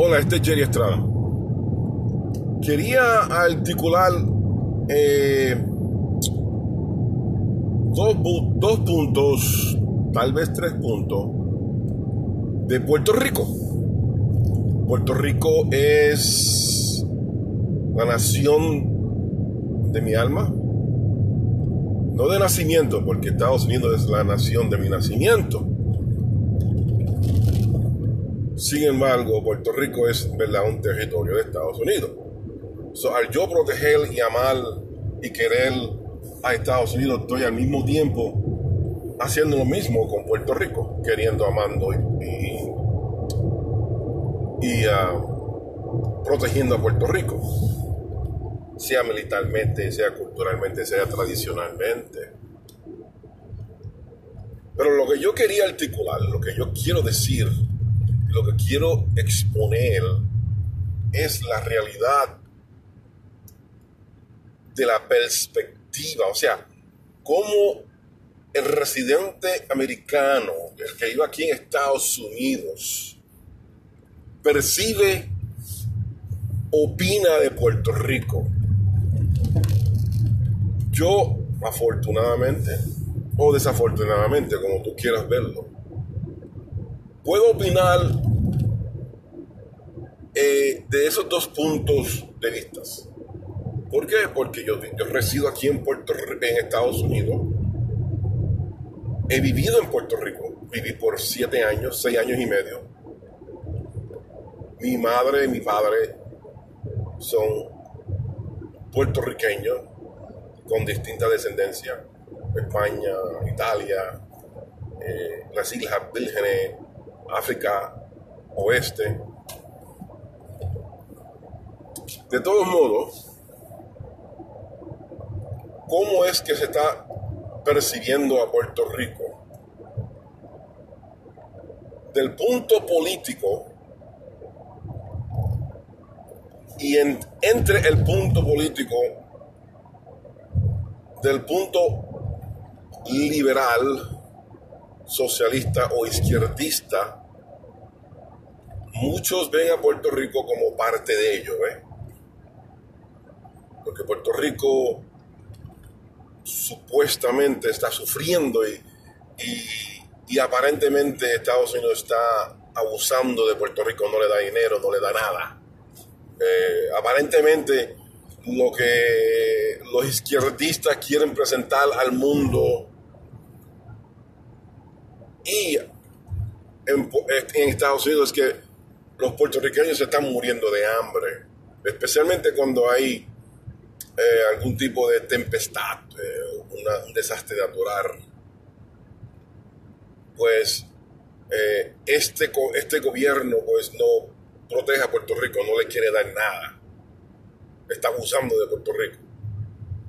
Hola, este es Jerry Estrada. Quería articular eh, dos, dos puntos, tal vez tres puntos, de Puerto Rico. Puerto Rico es la nación de mi alma, no de nacimiento, porque Estados Unidos es la nación de mi nacimiento. Sin embargo, Puerto Rico es ¿verdad? un territorio de Estados Unidos. So, al yo proteger y amar y querer a Estados Unidos, estoy al mismo tiempo haciendo lo mismo con Puerto Rico, queriendo, amando y, y, uh, protegiendo a Puerto Rico, sea militarmente, sea culturalmente, sea tradicionalmente. Pero lo que yo quería articular, lo que yo quiero decir, lo que quiero exponer es la realidad de la perspectiva, o sea, cómo el residente americano, el que vive aquí en Estados Unidos, percibe, opina de Puerto Rico. Yo, afortunadamente, o desafortunadamente, como tú quieras verlo, puedo opinar eh, de esos dos puntos de vista. ¿Por qué? Porque yo, yo resido aquí en Puerto Rico, en Estados Unidos. He vivido en Puerto Rico. Viví por siete años, seis años y medio. Mi madre y mi padre son puertorriqueños con distinta descendencia. España, Italia, eh, las Islas Vírgenes, África Oeste. De todos modos, ¿cómo es que se está percibiendo a Puerto Rico? Del punto político y entre el punto político del punto liberal, socialista o izquierdista, muchos ven a Puerto Rico como parte de ello, ¿eh? Porque Puerto Rico supuestamente está sufriendo y, y, aparentemente Estados Unidos está abusando de Puerto Rico, no le da dinero, no le da nada. Eh, aparentemente lo que los izquierdistas quieren presentar al mundo y en, en, Estados Unidos es que los puertorriqueños se están muriendo de hambre, especialmente cuando hay eh, algún tipo de tempestad, eh, un desastre natural, pues eh, este, este gobierno pues no protege a Puerto Rico, no le quiere dar nada, está abusando de Puerto Rico.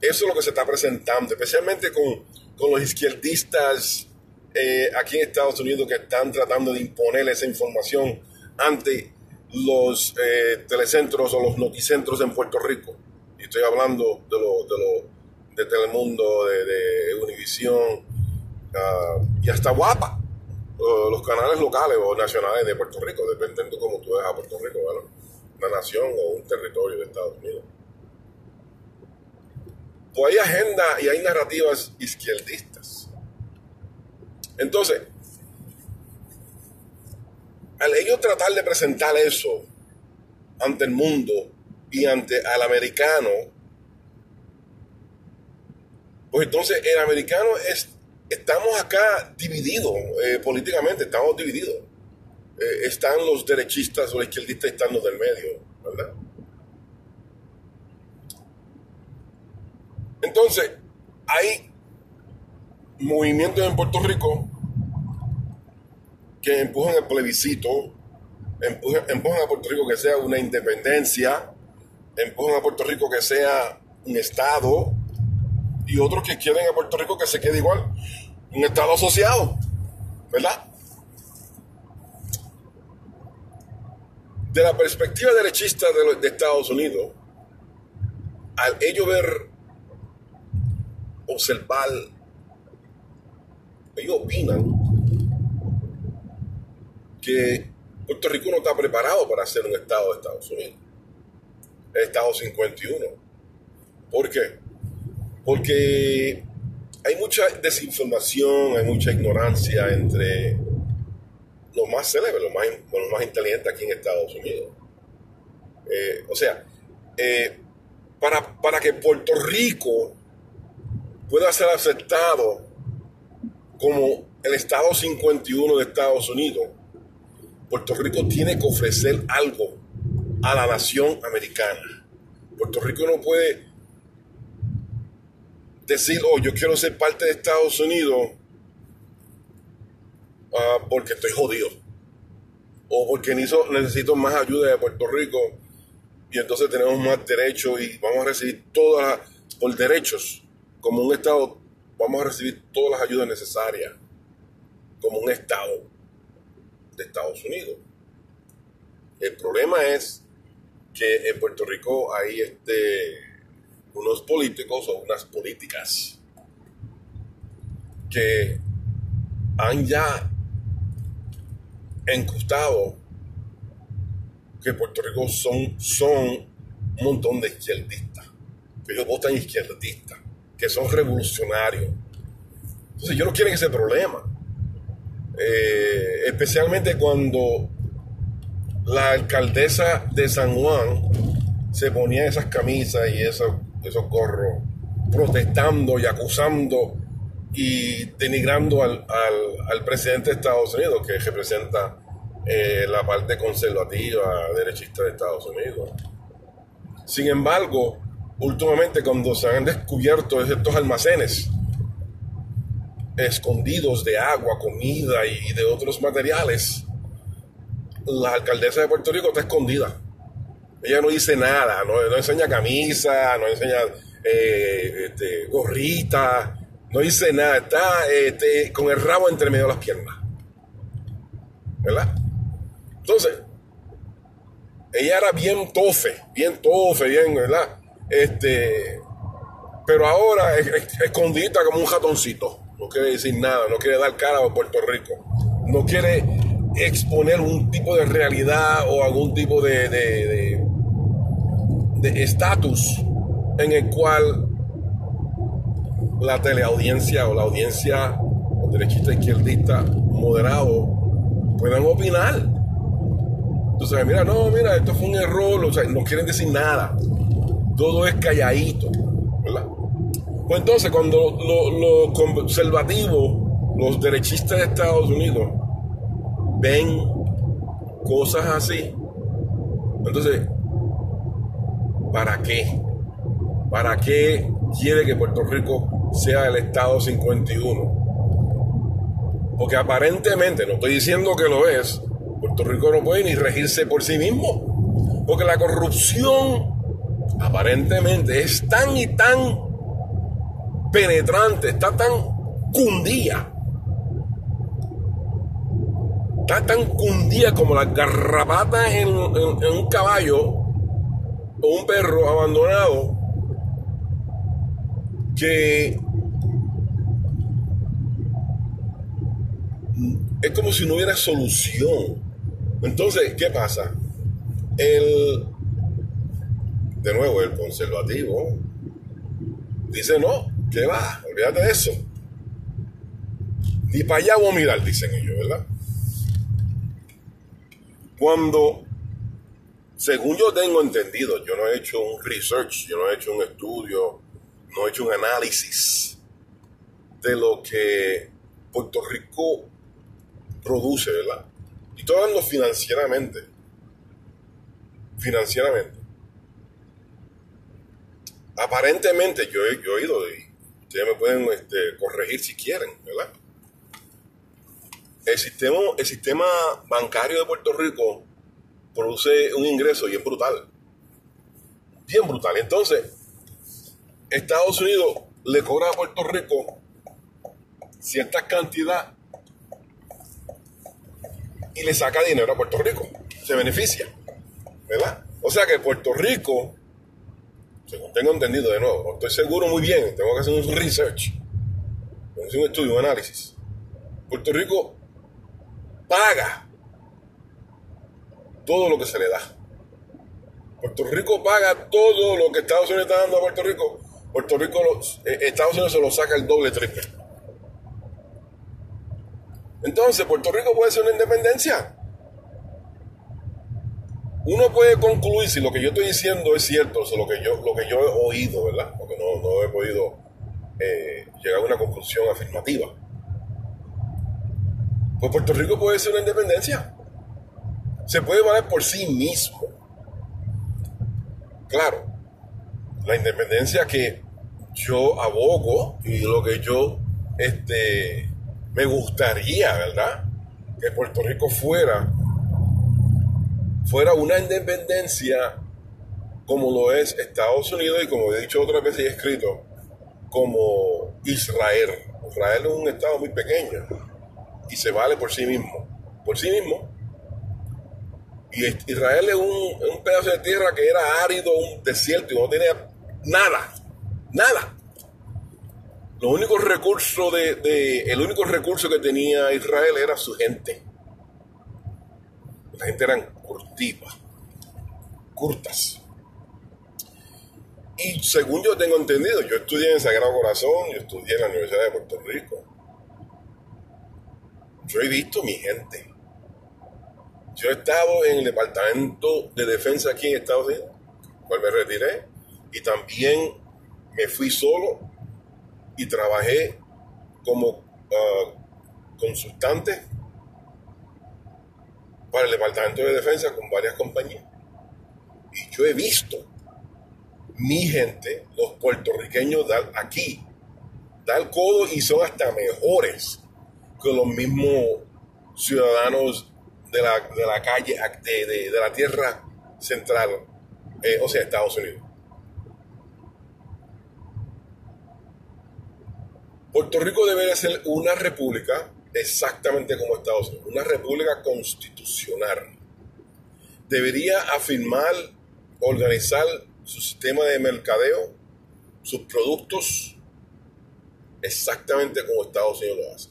Eso es lo que se está presentando, especialmente con, con los izquierdistas aquí en Estados Unidos que están tratando de imponer esa información ante los telecentros o los noticentros en Puerto Rico y estoy hablando de lo, de, lo, de Telemundo, de, de Univisión uh, y hasta Guapa, uh, los canales locales o nacionales de Puerto Rico, dependiendo cómo tú ves a Puerto Rico, una nación o un territorio de Estados Unidos. Pues hay agenda y hay narrativas izquierdistas. Entonces, al ellos tratar de presentar eso ante el mundo y ante al americano, pues entonces el americano es, estamos acá divididos eh, políticamente, estamos divididos. Eh, están los derechistas o los izquierdistas están los del medio, ¿verdad? Entonces, hay movimientos en Puerto Rico que empujan el plebiscito, empujan, a Puerto Rico que sea una independencia, empujan a Puerto Rico que sea un Estado y otros que quieren a Puerto Rico que se quede igual, un Estado asociado, ¿verdad? De la perspectiva derechista de, de Estados Unidos, al ello ver, observar, ellos opinan que Puerto Rico no está preparado para ser un Estado de Estados Unidos. El Estado 51. ¿Por qué? Porque hay mucha desinformación, hay mucha ignorancia entre los más célebres, los más, los más inteligentes aquí en Estados Unidos. Eh, o sea, eh, para, para que Puerto Rico pueda ser aceptado como el Estado 51 de Estados Unidos, Puerto Rico tiene que ofrecer algo a la nación americana. Puerto Rico no puede decir, oh, yo quiero ser parte de Estados Unidos uh, porque estoy jodido. O porque necesito más ayuda de Puerto Rico y entonces tenemos más derechos y vamos a recibir todas las, por derechos, como un Estado, vamos a recibir todas las ayudas necesarias, como un Estado de Estados Unidos. El problema es que en Puerto Rico hay este, unos políticos o unas políticas que han ya encustado que Puerto Rico son, son un montón de izquierdistas, ellos votan izquierdistas, que son revolucionarios. Entonces ellos no quieren ese problema. Eh, especialmente cuando la alcaldesa de San Juan se ponía esas camisas y esos, esos gorros, protestando y acusando y denigrando al, al, presidente de Estados Unidos, que representa eh, la parte conservativa, derechista de Estados Unidos. Sin embargo, últimamente cuando se han descubierto estos almacenes escondidos de agua, comida y de otros materiales, la alcaldesa de Puerto Rico está escondida. Ella no dice nada, no, enseña camisa, no enseña eh, este, gorrita, no dice nada, está este, con el rabo entre medio de las piernas. ¿Verdad? Entonces, ella era bien tofe, bien tofe, bien, ¿verdad? Este, pero ahora es, escondida como un jatoncito. No quiere decir nada, no quiere dar cara a Puerto Rico. No quiere exponer un tipo de realidad o algún tipo de estatus en el cual la teleaudiencia o la audiencia derechista, izquierdista, moderado, puedan opinar. Entonces, mira, no, mira, esto fue un error, o sea, no quieren decir nada. Todo es calladito, ¿verdad? Pues entonces, cuando los conservativos, los derechistas de Estados Unidos, ven cosas así, entonces, ¿para qué? ¿Para qué quiere que Puerto Rico sea el Estado 51. Porque aparentemente, no estoy diciendo que lo es, Puerto Rico no puede ni regirse por sí mismo. Porque la corrupción aparentemente es tan y tan penetrante, está tan cundía. Está tan cundía como la garrapata en, en un caballo o un perro abandonado que es como si no hubiera solución. Entonces, ¿qué pasa? El, de nuevo, el conservativo dice, no, ¿qué va? Olvídate de eso. Ni para allá voy a mirar, dicen ellos, ¿verdad? Cuando, según yo tengo entendido, yo no he hecho un research, yo no he hecho un estudio no he hecho un análisis de lo que Puerto Rico produce, ¿verdad? Y estoy hablando financieramente. Financieramente. Aparentemente, yo he, oído, y ustedes me pueden este, corregir si quieren, ¿verdad? El sistema, el sistema bancario de Puerto Rico produce un ingreso bien brutal. Bien brutal. Entonces, Estados Unidos le cobra a Puerto Rico cierta cantidad y le saca dinero a Puerto Rico. Se beneficia. ¿Verdad? O sea que Puerto Rico, tengo entendido de nuevo, estoy seguro muy bien, tengo que hacer un research, hacer un estudio, un análisis. Puerto Rico paga todo lo que se le da. Puerto Rico paga todo lo que Estados Unidos está dando a Puerto Rico. Puerto Rico, eh, Estados Unidos se lo saca el doble, triple. Entonces, Puerto Rico puede ser una independencia. Uno puede concluir si lo que yo estoy diciendo es cierto, o lo que yo, lo que yo he oído, ¿verdad? Porque no, no he podido eh, llegar a una conclusión afirmativa. Pues Puerto Rico puede ser una independencia. Se puede valer por sí mismo. Claro, la independencia que yo abogo y lo que yo este, me gustaría, ¿verdad? Que Puerto Rico fuera, fuera una independencia como lo es Estados Unidos y como he dicho otras veces y he escrito, como Israel. Israel es un estado muy pequeño y se vale por sí mismo. Por sí mismo. Y Israel es un, pedazo de tierra que era árido, un desierto y no tenía nada. Nada. Lo único recurso de, el único recurso que tenía Israel era su gente. La gente eran curtivas, curtas. Y según yo tengo entendido, yo estudié en Sagrado Corazón, yo estudié en la Universidad de Puerto Rico. Yo he visto mi gente. Yo he estado en el Departamento de Defensa aquí en Estados Unidos, cual me retiré, y también me fui solo y trabajé como ah, consultante para el Departamento de Defensa con varias compañías. Y yo he visto mi gente, los puertorriqueños aquí, dar codo y son hasta mejores que los mismos ciudadanos de la, de la calle, de, de, la tierra central, eh, o sea, Estados Unidos. Puerto Rico debería ser una república exactamente como Estados Unidos, una república constitucional. Debería afirmar, organizar su sistema de mercadeo, sus productos, exactamente como Estados Unidos lo hace.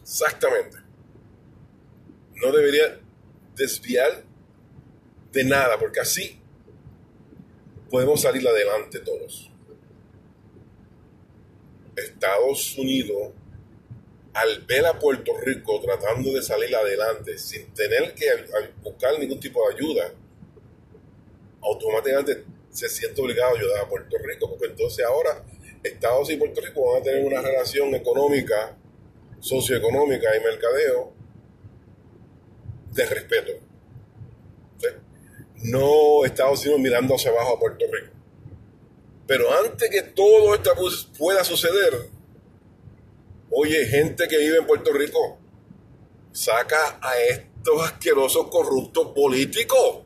Exactamente. No debería desviar de nada, porque así podemos salir adelante todos. Estados Unidos, al ver a Puerto Rico tratando de salir adelante sin tener que buscar ningún tipo de ayuda, automáticamente se siente obligado a ayudar a Puerto Rico, porque entonces ahora Estados y Puerto Rico van a tener una relación económica, socioeconómica y mercadeo de respeto. No Estados Unidos mirando hacia abajo a Puerto Rico. Pero antes que todo esto pueda suceder, oye, gente que vive en Puerto Rico, saca a estos asquerosos corruptos políticos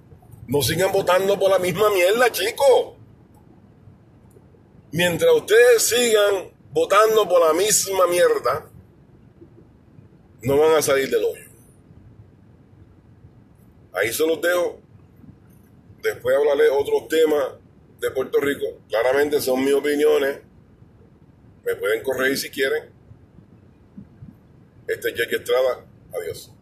no sigan votando por la misma mierda, chicos. Mientras ustedes sigan votando por la misma mierda, no van a salir del hoyo. Ahí se los dejo. Después hablaré otros temas de Puerto Rico. Claramente son mis opiniones. Me pueden corregir si quieren. Este es Jake Estrada. Adiós.